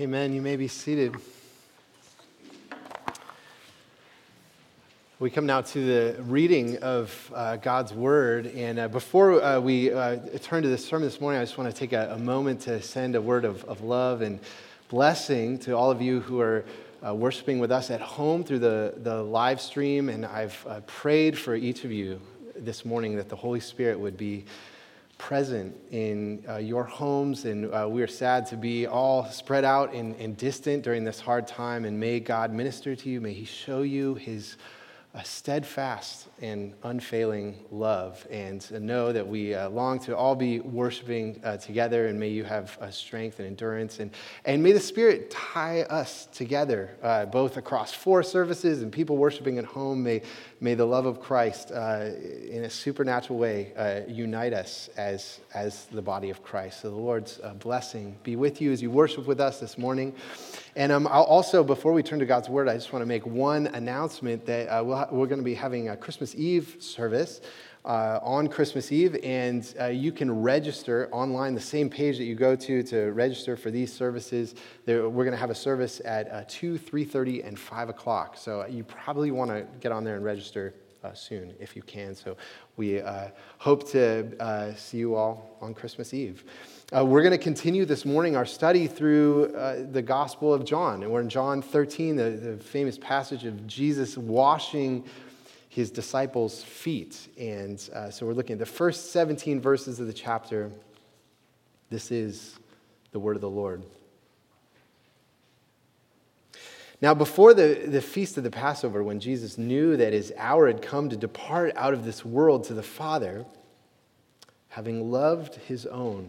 Amen. You may be seated. We come now to the reading of uh, God's Word. And uh, before uh, we uh, turn to this sermon this morning, I just want to take a, a moment to send a word of, of, love and blessing to all of you who are uh, worshiping with us at home through the, the live stream. And I've uh, prayed for each of you this morning that the Holy Spirit would be present in uh, your homes. And uh, we are sad to be all spread out and, and distant during this hard time. And may God minister to you. May He show you His a steadfast and unfailing love, and know that we uh, long to all be worshiping uh, together, and may you have uh, strength and endurance, and, and may the Spirit tie us together, uh, both across four services and people worshiping at home. May, may the love of Christ, uh, in a supernatural way, uh, unite us as, as the body of Christ. So the Lord's blessing be with you as you worship with us this morning. And um, also, before we turn to God's Word, I just want to make one announcement that uh, we we are going to be having a Christmas Eve service uh, on Christmas Eve, and uh, you can register online, the same page that you go to to register for these services. There, we're going to have a service at uh, 2, 3.30, and 5 o'clock. So uh, you probably want to get on there and register uh, soon if you can. So we hope to see you all on Christmas Eve. Uh, we're going to continue this morning our study through uh, the Gospel of John. And we're in John 13, the, the famous passage of Jesus washing his disciples' feet. And uh, so we're looking at the first 17 verses of the chapter. This is the word of the Lord. Now, before the, the feast of the Passover, when Jesus knew that his hour had come to depart out of this world to the Father, having loved his own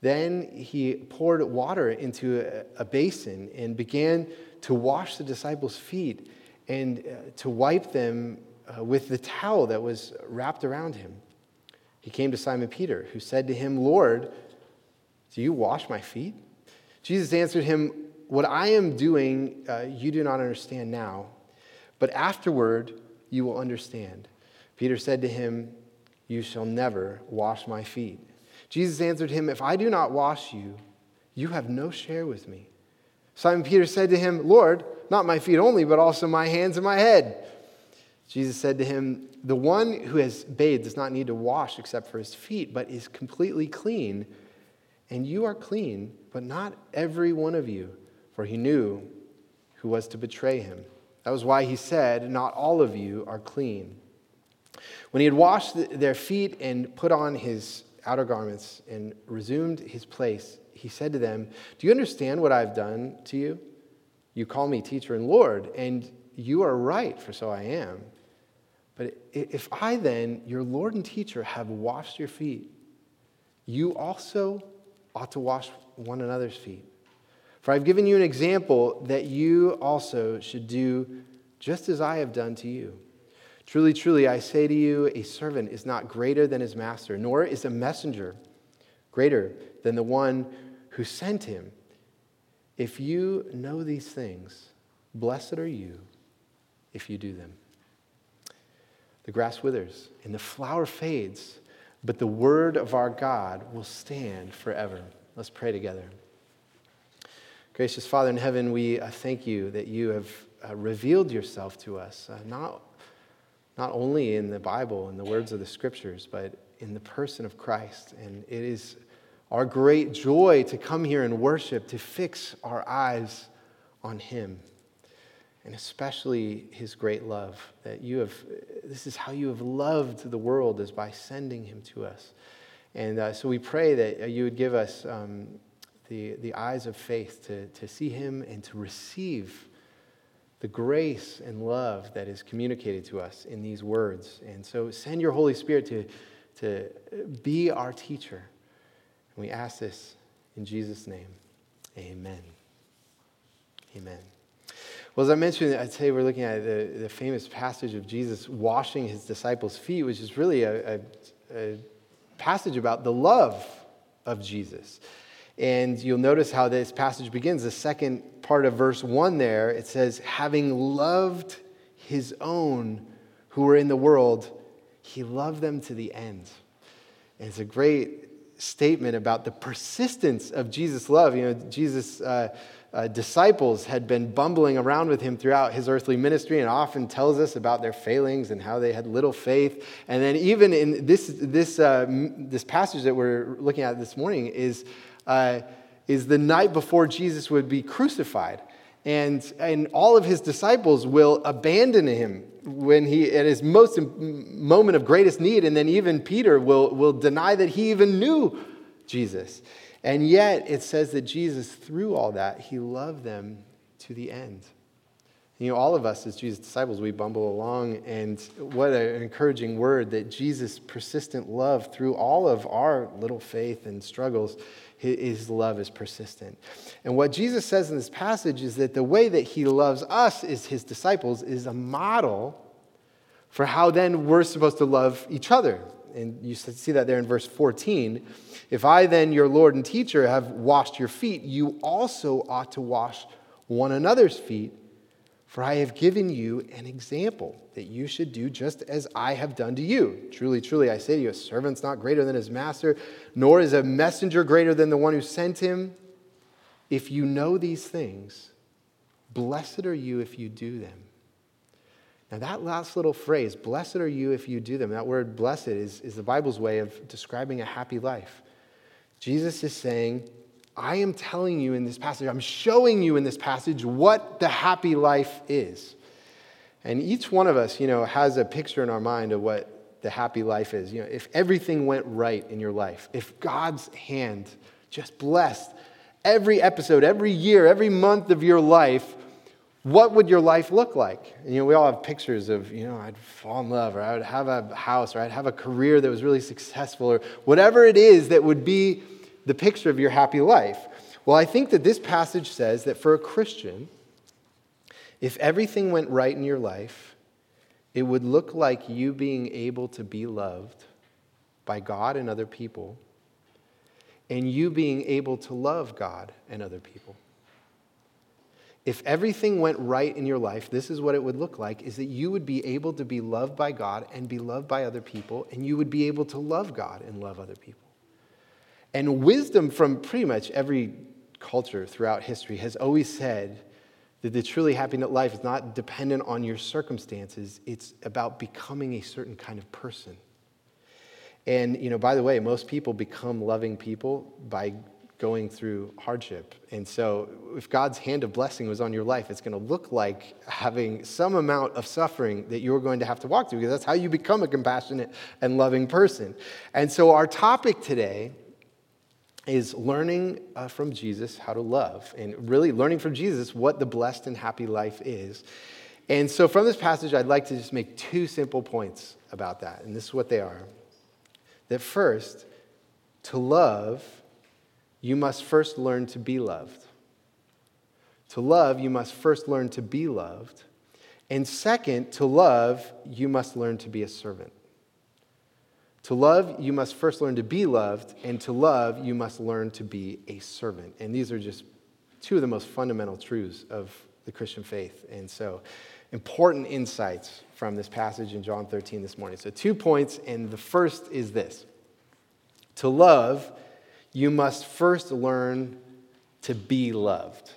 Then he poured water into a, basin and began to wash the disciples' feet and uh, to wipe them uh, with the towel that was wrapped around him. He came to Simon Peter, who said to him, Lord, do you wash my feet? Jesus answered him, what I am doing, uh, you do not understand now, but afterward you will understand. Peter said to him, You shall never wash my feet. Jesus answered him, If I do not wash you, you have no share with me. Simon Peter said to him, Lord, not my feet only, but also my hands and my head. Jesus said to him, The one who has bathed does not need to wash except for his feet, but is completely clean. And you are clean, but not every one of you for he knew who was to betray him. That was why he said, Not all of you are clean. When he had washed their feet and put on his outer garments and resumed his place, he said to them, Do you understand what I've done to you? You call me teacher and Lord, and you are right, for so I am. But if I then, your Lord and teacher, have washed your feet, you also ought to wash one another's feet. For I've given you an example that you also should do just as I have done to you. Truly, truly, I say to you, a servant is not greater than his master, nor is a messenger greater than the one who sent him. If you know these things, blessed are you if you do them. The grass withers and the flower fades, but the word of our God will stand forever. Let's pray together. Gracious Father in heaven, we uh, thank you that you have uh, revealed yourself to us, uh, not, not only in the Bible and the words of the scriptures, but in the person of Christ. And it is our great joy to come here and worship, to fix our eyes on him, and especially his great love. That you have, this is how you have loved the world, is by sending him to us. And uh, so we pray that you would give us. Um, the, the eyes of faith to, to see him and to receive the grace and love that is communicated to us in these words. And so send your Holy Spirit to, to be our teacher. And we ask this in Jesus' name. Amen. Amen. Well, as I mentioned, I'd say we're looking at the, the famous passage of Jesus washing his disciples' feet, which is really a, a, a passage about the love of Jesus. And you'll notice how this passage begins. The second part of verse 1 there, it says, having loved his own who were in the world, he loved them to the end. And it's a great statement about the persistence of Jesus' love. You know, Jesus' uh, uh, disciples had been bumbling around with him throughout his earthly ministry and often tells us about their failings and how they had little faith. And then, even in this, this, uh, this passage that we're looking at this morning, is, uh, is the night before Jesus would be crucified. And, and all of his disciples will abandon him when he at his most moment of greatest need. And then even peter will, will deny that he even knew jesus. And yet it says that jesus through all that he loved them to the end you know all of us as jesus disciples we bumble along and what an encouraging word that jesus persistent love through all of our little faith and struggles his love is persistent. And what Jesus says in this passage is that the way that he loves us as his disciples is a model for how then we're supposed to love each other. And you see that there in verse 14. If I then, your Lord and teacher, have washed your feet, you also ought to wash one another's feet. For I have given you an example that you should do just as I have done to you. Truly, truly, I say to you, a servant's not greater than his master, nor is a messenger greater than the one who sent him. If you know these things, blessed are you if you do them. Now, that last little phrase, blessed are you if you do them, that word blessed is, is the Bible's way of describing a happy life. Jesus is saying, I am telling you in this passage, I'm showing you in this passage what the happy life is. And each one of us, you know, has a picture in our mind of what the happy life is. You know, if everything went right in your life, if God's hand just blessed every episode, every year, every month of your life, what would your life look like? And, you know, we all have pictures of, you know, I'd fall in love, or I would have a house, or I'd have a career that was really successful, or whatever it is that would be the picture of your happy life. Well, I think that this passage says that for a Christian, if everything went right in your life, it would look like you being able to be loved by God and other people, and you being able to love God and other people. If everything went right in your life, this is what it would look like is that you would be able to be loved by God and be loved by other people, and you would be able to love God and love other people. And wisdom from pretty much every culture throughout history has always said that the truly happy life is not dependent on your circumstances, it's about becoming a certain kind of person. And, you know, by the way, most people become loving people by going through hardship. And so, if God's hand of blessing was on your life, it's going to look like having some amount of suffering that you're going to have to walk through, because that's how you become a compassionate and loving person. And so, our topic today is learning uh, from Jesus how to love and really learning from Jesus what the blessed and happy life is. And so, from this passage, I'd like to just make two simple points about that. And this is what they are that first, to love, you must first learn to be loved. To love, you must first learn to be loved. And second, to love, you must learn to be a servant. To love, you must first learn to be loved, and to love, you must learn to be a servant. And these are just two of the most fundamental truths of the Christian faith. And so, important insights from this passage in John 13 this morning. So, two points, and the first is this To love, you must first learn to be loved.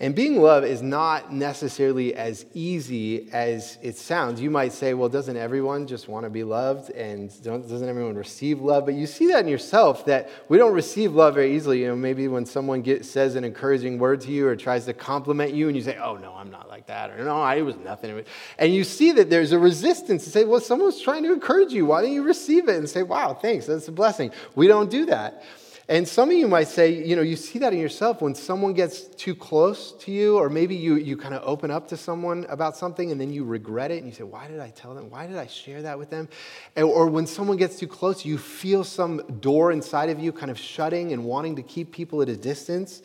And being loved is not necessarily as easy as it sounds. You might say, well, doesn't everyone just want to be loved? And doesn't everyone receive love? But you see that in yourself that we don't receive love very easily. You know, maybe when someone says an encouraging word to you or tries to compliment you, and you say, oh, no, I'm not like that. Or no, I was nothing. And you see that there's a resistance to say, well, someone's trying to encourage you. Why don't you receive it and say, wow, thanks, that's a blessing? We don't do that. And some of you might say, you know, you see that in yourself when someone gets too close to you, or maybe you, you kind of open up to someone about something and then you regret it and you say, why did I tell them? Why did I share that with them? And, or when someone gets too close, you feel some door inside of you kind of shutting and wanting to keep people at a distance.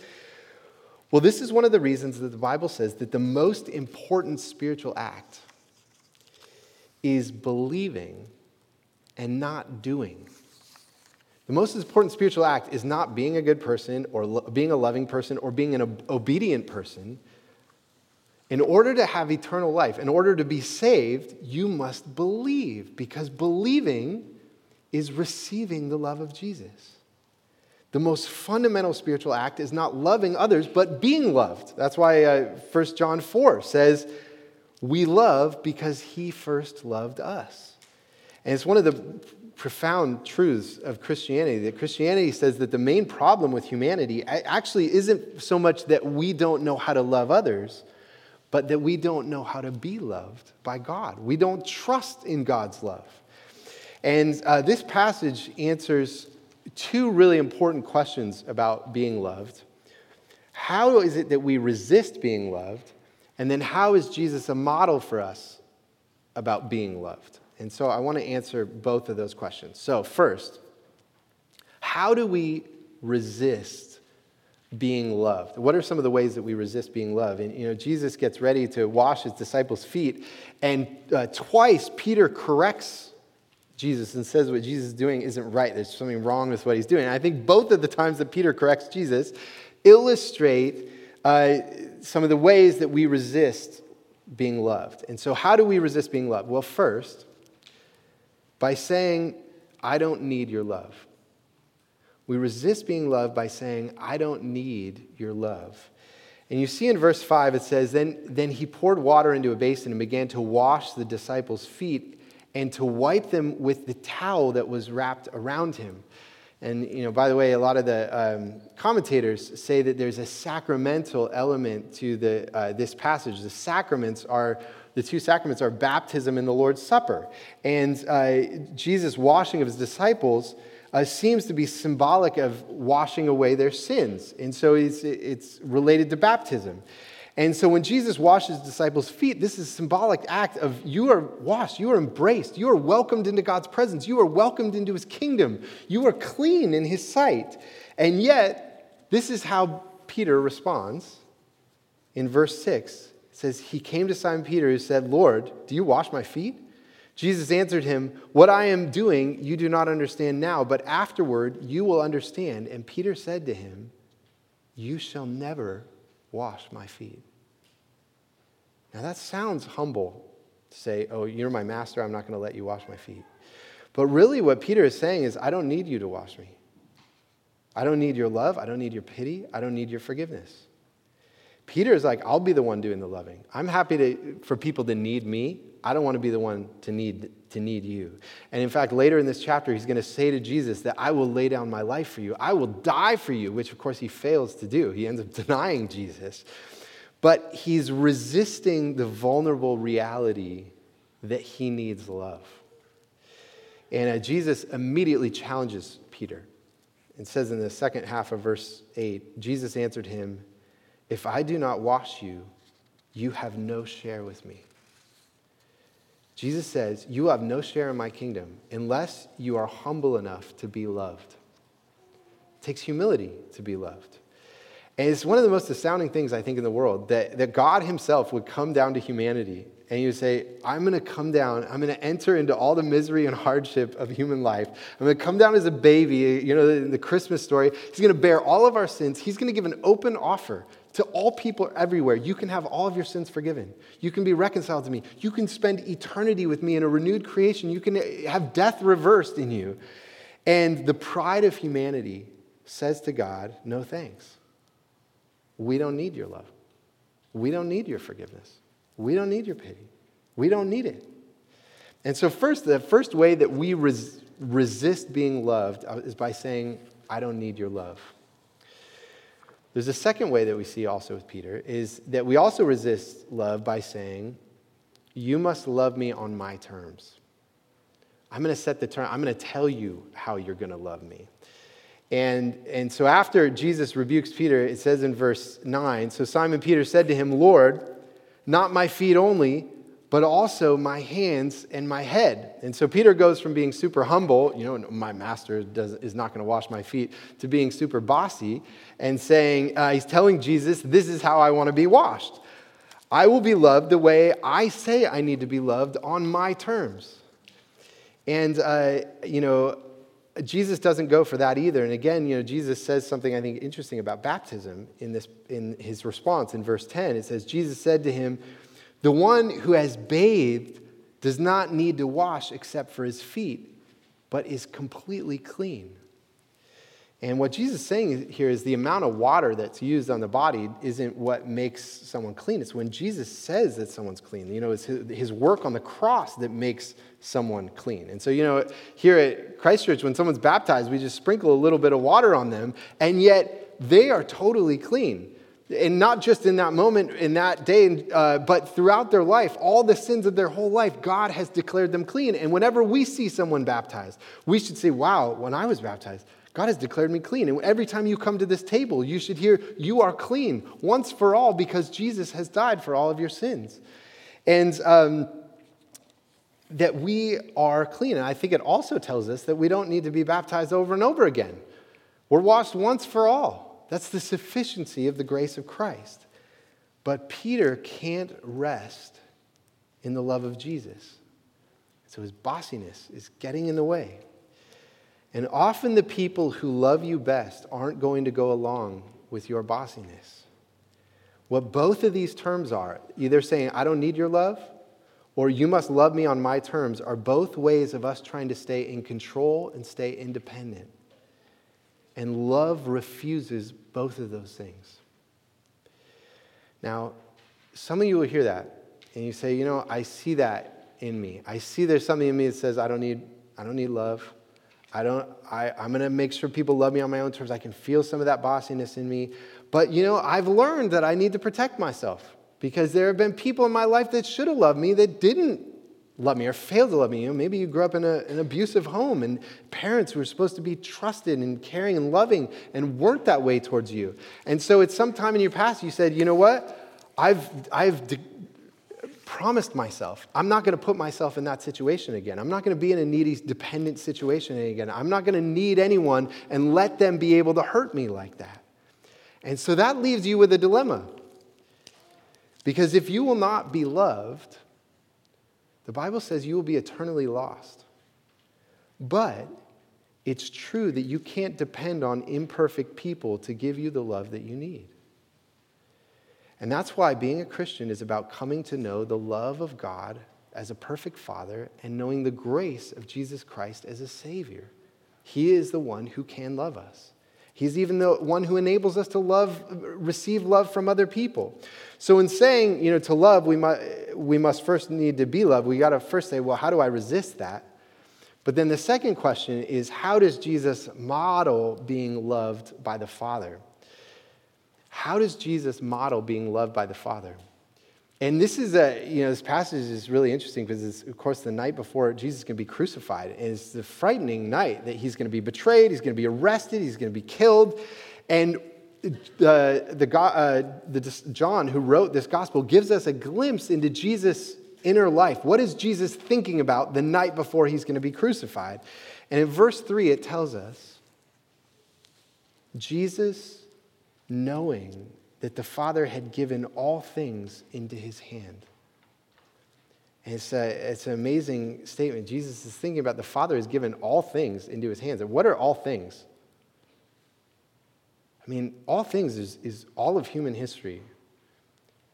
Well, this is one of the reasons that the Bible says that the most important spiritual act is believing and not doing. The most important spiritual act is not being a good person or lo- being a loving person or being an ob- obedient person. In order to have eternal life, in order to be saved, you must believe because believing is receiving the love of Jesus. The most fundamental spiritual act is not loving others, but being loved. That's why uh, 1 John 4 says, We love because he first loved us. And it's one of the profound truths of Christianity that Christianity says that the main problem with humanity actually isn't so much that we don't know how to love others, but that we don't know how to be loved by God. We don't trust in God's love. And uh, this passage answers two really important questions about being loved. How is it that we resist being loved? And then how is Jesus a model for us about being loved? And so I want to answer both of those questions. So, first, how do we resist being loved? What are some of the ways that we resist being loved? And, you know, Jesus gets ready to wash his disciples' feet, and uh, twice Peter corrects Jesus and says what Jesus is doing isn't right. There's something wrong with what he's doing. And I think both of the times that Peter corrects Jesus illustrate uh, some of the ways that we resist being loved. And so, how do we resist being loved? Well, first, by saying, I don't need your love. We resist being loved by saying, I don't need your love. And you see in verse 5, it says, then, then he poured water into a basin and began to wash the disciples' feet and to wipe them with the towel that was wrapped around him. And, you know, by the way, a lot of the um, commentators say that there's a sacramental element to the, uh, this passage. The sacraments are, the two sacraments are baptism and the Lord's Supper. And uh, Jesus' washing of his disciples uh, seems to be symbolic of washing away their sins. And so it's, it's related to baptism. And so when Jesus washes his disciples' feet, this is a symbolic act of you are washed, you are embraced, you are welcomed into God's presence, you are welcomed into his kingdom, you are clean in his sight. And yet, this is how Peter responds in verse 6. Says, He came to Simon Peter who said, Lord, do you wash my feet? Jesus answered him, What I am doing you do not understand now, but afterward you will understand. And Peter said to him, You shall never wash my feet. Now, that sounds humble to say, Oh, you're my master, I'm not going to let you wash my feet. But really, what Peter is saying is, I don't need you to wash me. I don't need your love. I don't need your pity. I don't need your forgiveness. Peter is like, I'll be the one doing the loving. I'm happy to, for people to need me. I don't want to be the one to need, to need you. And in fact, later in this chapter, he's going to say to Jesus that I will lay down my life for you. I will die for you, which of course he fails to do. He ends up denying Jesus. But he's resisting the vulnerable reality that he needs love. And uh, Jesus immediately challenges Peter. and says in the second half of verse 8 Jesus answered him, If I do not wash you, you have no share with me. Jesus says, You have no share in my kingdom unless you are humble enough to be loved. It takes humility to be loved. And it's one of the most astounding things, I think, in the world that, that God Himself would come down to humanity and He would say, I'm going to come down, I'm going to enter into all the misery and hardship of human life. I'm going to come down as a baby, you know, the, the Christmas story. He's going to bear all of our sins. He's going to give an open offer to all people everywhere. You can have all of your sins forgiven. You can be reconciled to me. You can spend eternity with me in a renewed creation. You can have death reversed in you. And the pride of humanity says to God, No thanks. We don't need your love. We don't need your forgiveness. We don't need your pity. We don't need it. And so, first, the first way that we res- resist being loved uh, is by saying, I don't need your love. There's a second way that we see also with Peter is that we also resist love by saying, You must love me on my terms. I'm going to set the term, I'm going to tell you how you're going to love me. And, and so after Jesus rebukes Peter, it says in verse 9 So Simon Peter said to him, Lord, not my feet only, but also my hands and my head. And so Peter goes from being super humble, you know, my master does, is not going to wash my feet, to being super bossy and saying, uh, he's telling Jesus, this is how I want to be washed. I will be loved the way I say I need to be loved on my terms. And, uh, you know, Jesus doesn't go for that either. And again, you know, Jesus says something I think interesting about baptism in, this, in his response in verse 10. It says, Jesus said to him, The one who has bathed does not need to wash except for his feet, but is completely clean. And what Jesus is saying here is the amount of water that's used on the body isn't what makes someone clean. It's when Jesus says that someone's clean. You know, it's his work on the cross that makes someone clean. And so, you know, here at Christ Church, when someone's baptized, we just sprinkle a little bit of water on them, and yet they are totally clean. And not just in that moment, in that day, uh, but throughout their life, all the sins of their whole life, God has declared them clean. And whenever we see someone baptized, we should say, wow, when I was baptized, God has declared me clean. And every time you come to this table, you should hear, You are clean once for all because Jesus has died for all of your sins. And um, that we are clean. And I think it also tells us that we don't need to be baptized over and over again. We're washed once for all. That's the sufficiency of the grace of Christ. But Peter can't rest in the love of Jesus. So his bossiness is getting in the way. And often the people who love you best aren't going to go along with your bossiness. What both of these terms are, either saying, I don't need your love, or you must love me on my terms, are both ways of us trying to stay in control and stay independent. And love refuses both of those things. Now, some of you will hear that and you say, you know, I see that in me. I see there's something in me that says, I don't need, I don't need love. I don't, I, I'm going to make sure people love me on my own terms. I can feel some of that bossiness in me. But, you know, I've learned that I need to protect myself because there have been people in my life that should have loved me that didn't love me or failed to love me. You know, maybe you grew up in a, an abusive home and parents who were supposed to be trusted and caring and loving and weren't that way towards you. And so at some time in your past, you said, you know what? I've, I've de- promised myself, I'm not going to put myself in that situation again. I'm not going to be in a needy, dependent situation again. I'm not going to need anyone and let them be able to hurt me like that. And so that leaves you with a dilemma. Because if you will not be loved, the Bible says you will be eternally lost. But it's true that you can't depend on imperfect people to give you the love that you need. And that's why being a Christian is about coming to know the love of God as a perfect Father and knowing the grace of Jesus Christ as a Savior. He is the one who can love us. He's even the one who enables us to love, receive love from other people. So, in saying, you know, to love, we must, we must first need to be loved. We got to first say, well, how do I resist that? But then the second question is, how does Jesus model being loved by the Father? How does Jesus model being loved by the Father? And this is a, you know, this passage is really interesting because it's, of course, the night before Jesus is going to be crucified. And it's the frightening night that he's going to be betrayed, he's going to be arrested, he's going to be killed. And the, the, uh, the, John, who wrote this gospel, gives us a glimpse into Jesus' inner life. What is Jesus thinking about the night before he's going to be crucified? And in verse 3, it tells us Jesus knowing that the Father had given all things into his hand. And it's, a, it's an amazing statement. Jesus is thinking about the Father has given all things into his hands. And what are all things? I mean, all things is, is all of human history.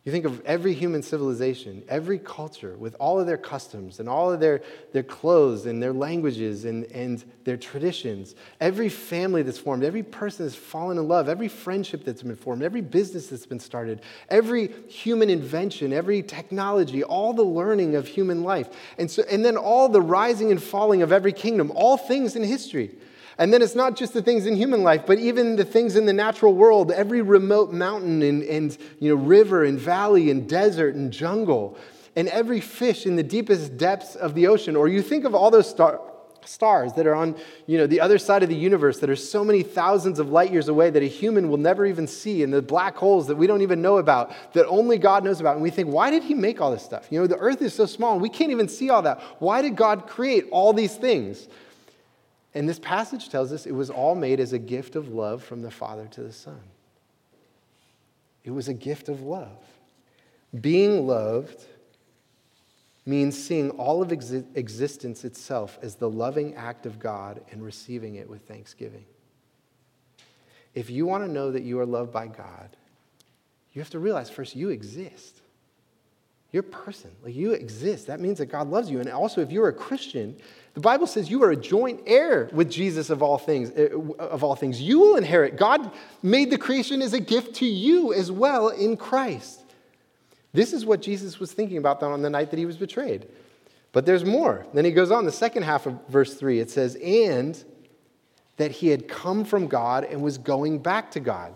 You think of every human civilization, every culture with all of their customs and all of their, their clothes and their languages and, and their traditions, every family that's formed, every person that's fallen in love, every friendship that's been formed, every business that's been started, every human invention, every technology, all the learning of human life. And, so, and then all the rising and falling of every kingdom, all things in history. And then it's not just the things in human life, but even the things in the natural world, every remote mountain and, and you know, river and valley and desert and jungle, and every fish in the deepest depths of the ocean. Or you think of all those star, stars that are on you know, the other side of the universe that are so many thousands of light years away that a human will never even see, and the black holes that we don't even know about, that only God knows about. And we think, why did He make all this stuff? You know, the earth is so small, we can't even see all that. Why did God create all these things? And this passage tells us it was all made as a gift of love from the Father to the Son. It was a gift of love. Being loved means seeing all of exi- existence itself as the loving act of God and receiving it with thanksgiving. If you want to know that you are loved by God, you have to realize first you exist. You're a person, like you exist. That means that God loves you. And also, if you're a Christian, the Bible says you are a joint heir with Jesus of all things. Eh, of all things, you will inherit. God made the creation as a gift to you as well in Christ. This is what Jesus was thinking about on the night that he was betrayed. But there's more. Then he goes on, the second half of verse 3, it says, And that he had come from God and was going back to God.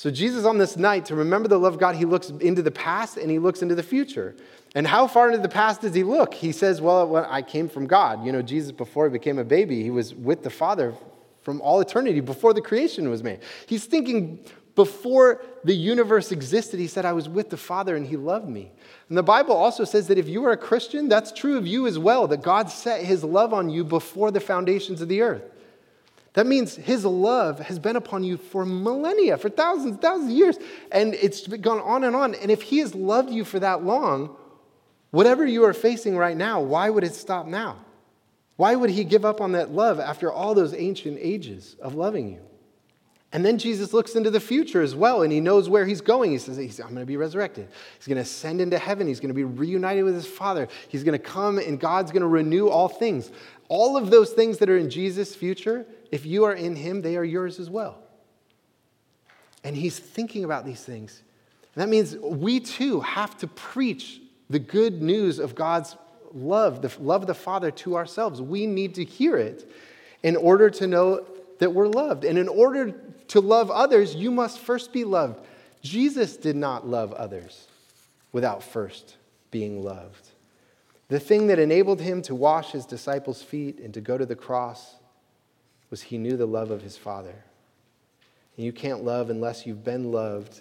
So, Jesus on this night, to remember the love of God, he looks into the past and he looks into the future. And how far into the past does he look? He says, Well, I came from God. You know, Jesus, before he became a baby, he was with the Father from all eternity, before the creation was made. He's thinking before the universe existed, he said, I was with the Father and he loved me. And the Bible also says that if you are a Christian, that's true of you as well, that God set his love on you before the foundations of the earth. That means his love has been upon you for millennia, for thousands, thousands of years. And it's gone on and on. And if he has loved you for that long, whatever you are facing right now, why would it stop now? Why would he give up on that love after all those ancient ages of loving you? And then Jesus looks into the future as well, and he knows where he's going. He says, I'm going to be resurrected. He's going to ascend into heaven. He's going to be reunited with his Father. He's going to come, and God's going to renew all things. All of those things that are in Jesus' future, if you are in him, they are yours as well. And he's thinking about these things. And that means we too have to preach the good news of God's love, the love of the Father to ourselves. We need to hear it in order to know that we're loved. And in order to love others, you must first be loved. Jesus did not love others without first being loved. The thing that enabled him to wash his disciples' feet and to go to the cross was he knew the love of his Father. And you can't love unless you've been loved.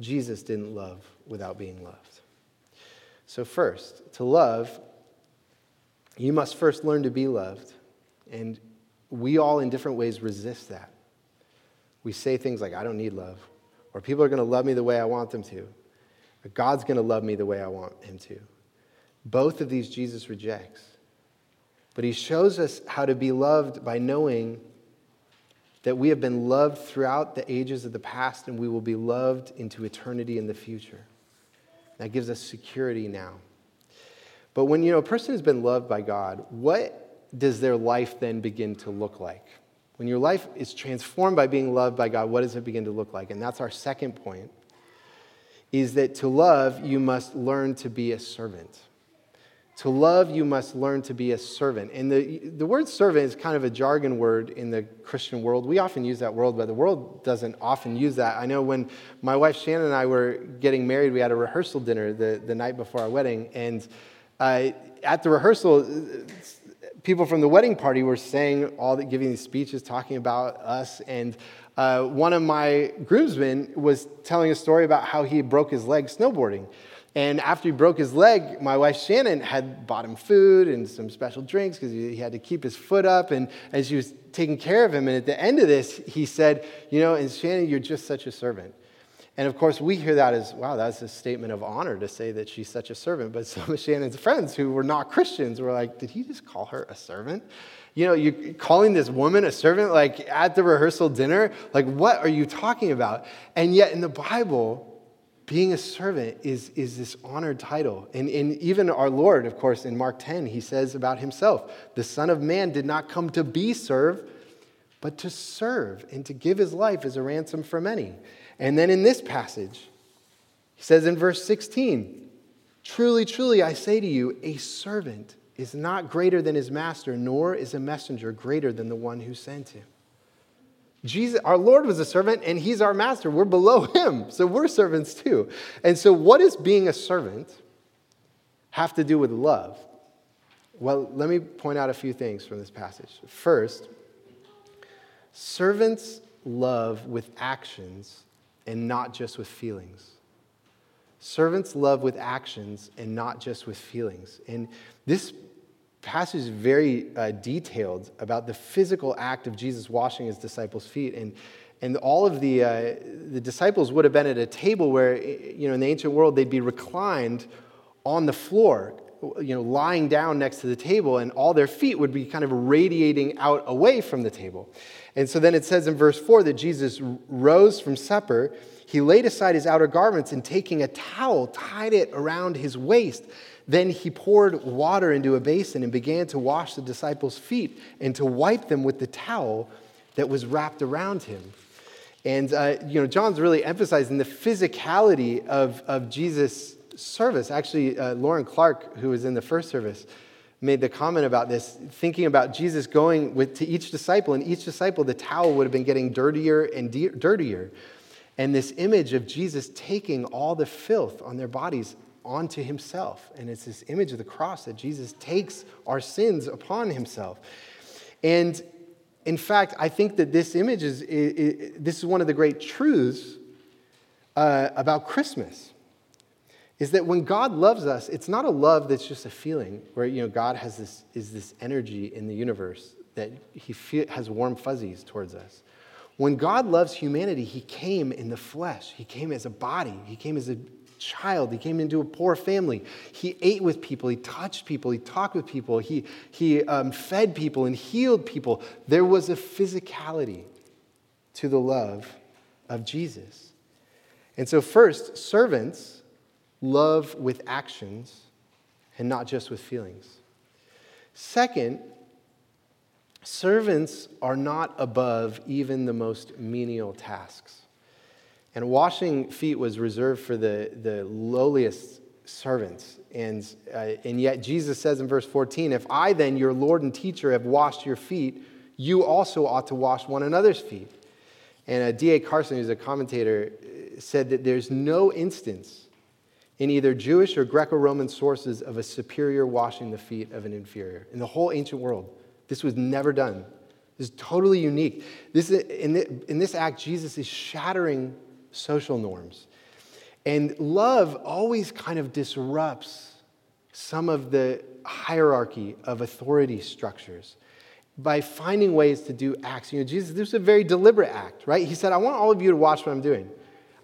Jesus didn't love without being loved. So, first, to love, you must first learn to be loved. And we all, in different ways, resist that. We say things like, I don't need love, or people are going to love me the way I want them to, or God's going to love me the way I want him to. Both of these Jesus rejects. But he shows us how to be loved by knowing that we have been loved throughout the ages of the past and we will be loved into eternity in the future. That gives us security now. But when you know a person has been loved by God, what does their life then begin to look like? When your life is transformed by being loved by God, what does it begin to look like? And that's our second point is that to love, you must learn to be a servant. To love, you must learn to be a servant. And the, the word servant is kind of a jargon word in the Christian world. We often use that word, but the world doesn't often use that. I know when my wife Shannon and I were getting married, we had a rehearsal dinner the, the night before our wedding. And uh, at the rehearsal, people from the wedding party were saying all that, giving these speeches, talking about us. And uh, one of my groomsmen was telling a story about how he broke his leg snowboarding. And after he broke his leg, my wife Shannon had bought him food and some special drinks because he had to keep his foot up. And, and she was taking care of him. And at the end of this, he said, You know, and Shannon, you're just such a servant. And of course, we hear that as, wow, that's a statement of honor to say that she's such a servant. But some of Shannon's friends who were not Christians were like, did he just call her a servant? You know, you're calling this woman a servant, like at the rehearsal dinner, like what are you talking about? And yet in the Bible, being a servant is, is this honored title. And, and even our Lord, of course, in Mark 10, he says about himself, the Son of Man did not come to be served, but to serve and to give his life as a ransom for many. And then in this passage, he says in verse 16, Truly, truly, I say to you, a servant is not greater than his master, nor is a messenger greater than the one who sent him. Jesus, our Lord was a servant and he's our master. We're below him, so we're servants too. And so, what does being a servant have to do with love? Well, let me point out a few things from this passage. First, servants love with actions and not just with feelings. Servants love with actions and not just with feelings. And this passage is very uh, detailed about the physical act of Jesus washing his disciples' feet. And, and all of the, uh, the disciples would have been at a table where, you know, in the ancient world, they'd be reclined on the floor, you know, lying down next to the table, and all their feet would be kind of radiating out away from the table. And so then it says in verse 4 that Jesus rose from supper. He laid aside his outer garments and taking a towel, tied it around his waist. Then he poured water into a basin and began to wash the disciples' feet and to wipe them with the towel that was wrapped around him. And, uh, you know, John's really emphasizing the physicality of, of Jesus' service. Actually, uh, Lauren Clark, who was in the first service, made the comment about this, thinking about Jesus going with, to each disciple, and each disciple, the towel would have been getting dirtier and de- dirtier. And this image of Jesus taking all the filth on their bodies onto himself. And it's this image of the cross that Jesus takes our sins upon himself. And in fact, I think that this image is, this is one of the great truths uh, about Christmas. Is that when God loves us, it's not a love that's just a feeling where you know God has this is this energy in the universe that He feel, has warm fuzzies towards us. When God loves humanity, He came in the flesh. He came as a body. He came as a child. He came into a poor family. He ate with people. He touched people. He talked with people. He, he um, fed people and healed people. There was a physicality to the love of Jesus. And so, first, servants love with actions and not just with feelings. Second, servants are not above even the most menial tasks. And washing feet was reserved for the, the lowliest servants. And, uh, and yet Jesus says in verse 14, If I then, your Lord and teacher, have washed your feet, you also ought to wash one another's feet. And uh, D.A. Carson, who's a commentator, said that there's no instance in either Jewish or Greco Roman sources of a superior washing the feet of an inferior. In the whole ancient world, this was never done. This is totally unique. This in, in this act, Jesus is shattering social norms. And love always kind of disrupts some of the hierarchy of authority structures by finding ways to do acts. You know, Jesus, this is a very deliberate act, right? He said, I want all of you to watch what I'm doing.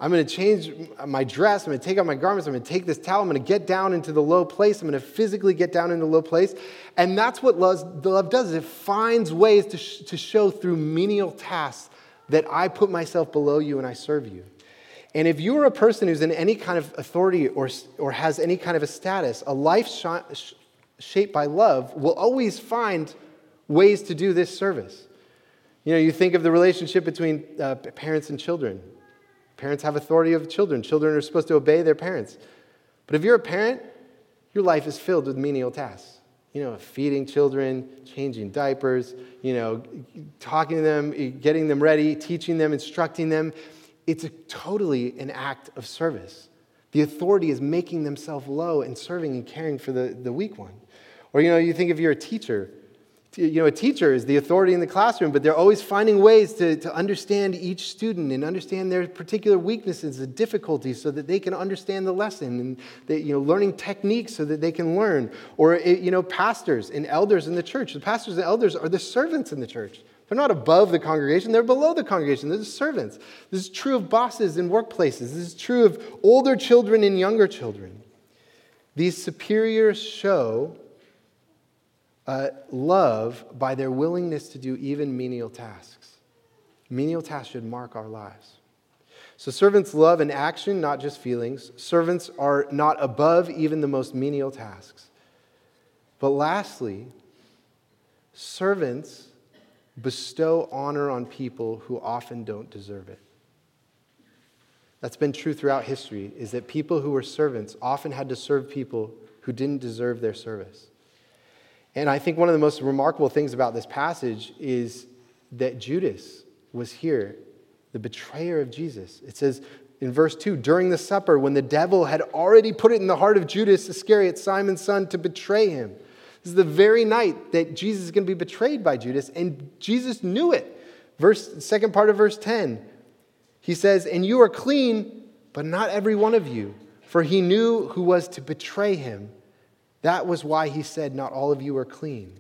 I'm going to change my dress. I'm going to take off my garments. I'm going to take this towel. I'm going to get down into the low place. I'm going to physically get down into the low place. And that's what love, love does. It finds ways to, sh- to show through menial tasks that I put myself below you and I serve you. And if you are a person who's in any kind of authority or, or has any kind of a status, a life sh- shaped by love will always find ways to do this service. You know, you think of the relationship between uh, parents and children. Parents have authority over children. Children are supposed to obey their parents. But if you're a parent, your life is filled with menial tasks. You know, feeding children, changing diapers, you know, talking to them, getting them ready, teaching them, instructing them it's totally an act of service. The authority is making themselves low and serving and caring for the, the weak one. Or, you know, you think if you're a teacher, you know, a teacher is the authority in the classroom, but they're always finding ways to, to understand each student and understand their particular weaknesses and difficulties so that they can understand the lesson and, they, you know, learning techniques so that they can learn. Or, you know, pastors and elders in the church. The pastors and elders are the servants in the church. They're not above the congregation, they're below the congregation. They're the servants. This is true of bosses in workplaces. This is true of older children and younger children. These superiors show uh, love by their willingness to do even menial tasks. Menial tasks should mark our lives. So, servants love in action, not just feelings. Servants are not above even the most menial tasks. But lastly, servants bestow honor on people who often don't deserve it. That's been true throughout history, is that people who were servants often had to serve people who didn't deserve their service. And I think one of the most remarkable things about this passage is that Judas was here, the betrayer of Jesus. It says in verse 2 during the supper, when the devil had already put it in the heart of Judas Iscariot, Simon's son, to betray him. This is the very night that Jesus is going to be betrayed by Judas, and Jesus knew it. Verse, second part of verse 10, he says, And you are clean, but not every one of you, for he knew who was to betray him. That was why he said, Not all of you are clean.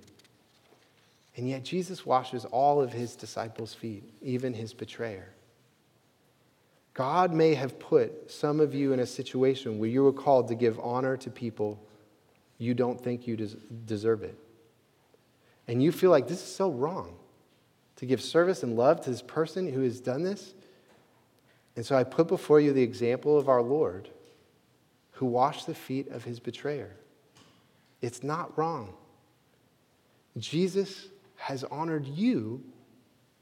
And yet Jesus washes all of his disciples' feet, even his betrayer. God may have put some of you in a situation where you were called to give honor to people you don't think you deserve it. And you feel like this is so wrong to give service and love to this person who has done this. And so I put before you the example of our Lord who washed the feet of his betrayer. It's not wrong. Jesus has honored you,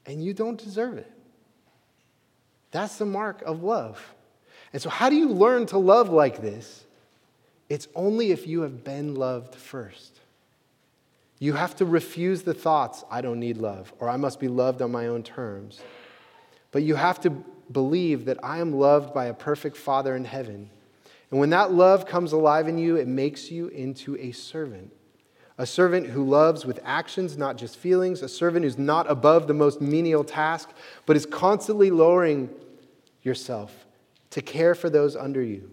and you don't deserve it. That's the mark of love. And so, how do you learn to love like this? It's only if you have been loved first. You have to refuse the thoughts, I don't need love, or I must be loved on my own terms. But you have to believe that I am loved by a perfect Father in heaven. And when that love comes alive in you, it makes you into a servant a servant who loves with actions, not just feelings, a servant who's not above the most menial task, but is constantly lowering yourself to care for those under you.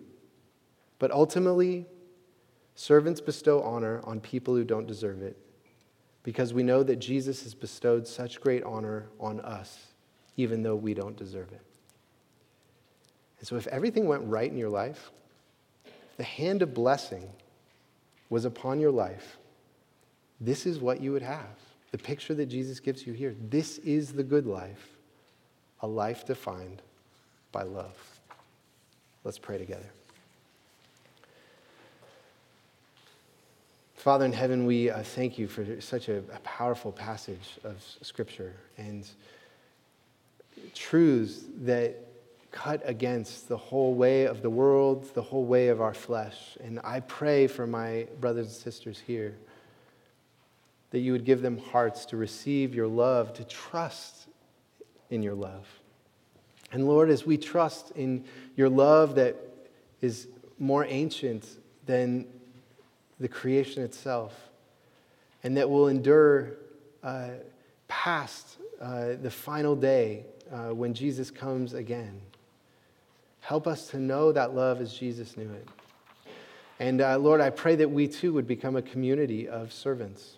But ultimately, servants bestow honor on people who don't deserve it because we know that Jesus has bestowed such great honor on us, even though we don't deserve it. And so, if everything went right in your life, the hand of blessing was upon your life, this is what you would have. The picture that Jesus gives you here. This is the good life, a life defined by love. Let's pray together. Father in heaven, we uh, thank you for such a, a powerful passage of Scripture and truths that cut against the whole way of the world, the whole way of our flesh. And I pray for my brothers and sisters here that you would give them hearts to receive your love, to trust in your love. And Lord, as we trust in your love that is more ancient than the creation itself, and that will endure uh, past uh, the final day uh, when Jesus comes again. Help us to know that love as Jesus knew it. And uh, Lord, I pray that we too would become a community of servants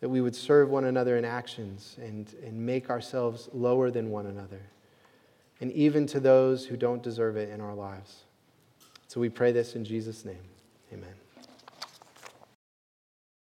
that we would serve one another in actions and, and make ourselves lower than one another, and even to those who don't deserve it in our lives. So we pray this in Jesus' name. Amen.